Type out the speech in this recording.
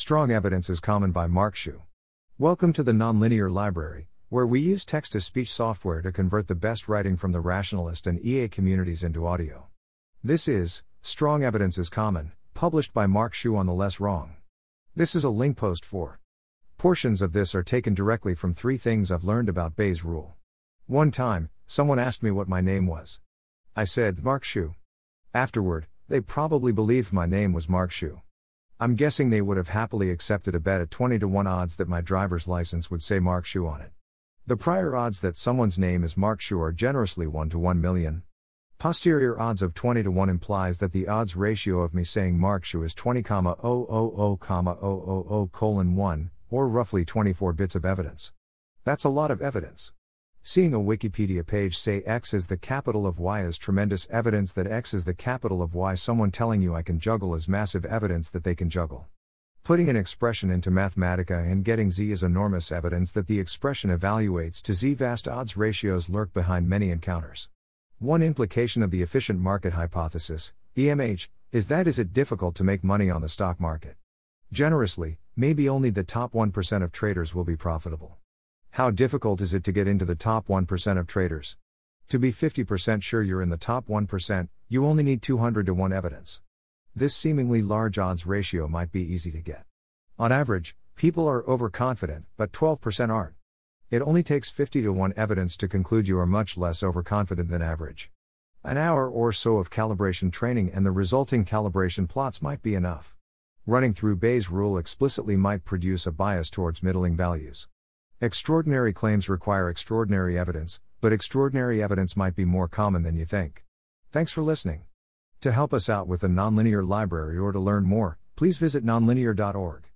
Strong Evidence is Common by Mark Xu. Welcome to the Nonlinear Library, where we use text to speech software to convert the best writing from the rationalist and EA communities into audio. This is Strong Evidence is Common, published by Mark Xu on the LessWrong. This is a link post for. Portions of this are taken directly from three things I've learned about Bayes' rule. One time, someone asked me what my name was. I said, Mark Xu. Afterward, they probably believed my name was Mark Xu. I'm guessing they would have happily accepted a bet at 20 to 1 odds that my driver's license would say Mark Xu on it. The prior odds that someone's name is Mark Xu are generously 1 to 1 million. Posterior odds of 20 to 1 implies that the odds ratio of me saying Mark Xu is 20,000,000 colon 1, or roughly 24 bits of evidence. That's a lot of evidence. Seeing a Wikipedia page say X is the capital of Y is tremendous evidence that X is the capital of Y. Someone telling you I can juggle is massive evidence that they can juggle. Putting an expression into Mathematica and getting Z is enormous evidence that the expression evaluates to Z. Vast odds ratios lurk behind many encounters. One implication of the efficient market hypothesis, EMH, is that is it difficult to make money on the stock market. Generously, maybe only the top 1% of traders will be profitable. How difficult is it to get into the top 1% of traders? To be 50% sure you're in the top 1%, you only need 200 to 1 evidence. This seemingly large odds ratio might be easy to get. On average, people are overconfident, but 12% aren't. It only takes 50 to 1 evidence to conclude you are much less overconfident than average. An hour or so of calibration training and the resulting calibration plots might be enough. Running through Bayes' rule explicitly might produce a bias towards middling values. Extraordinary claims require extraordinary evidence, but extraordinary evidence might be more common than you think. Thanks for listening. To help us out with the Nonlinear Library or to learn more, please visit nonlinear.org.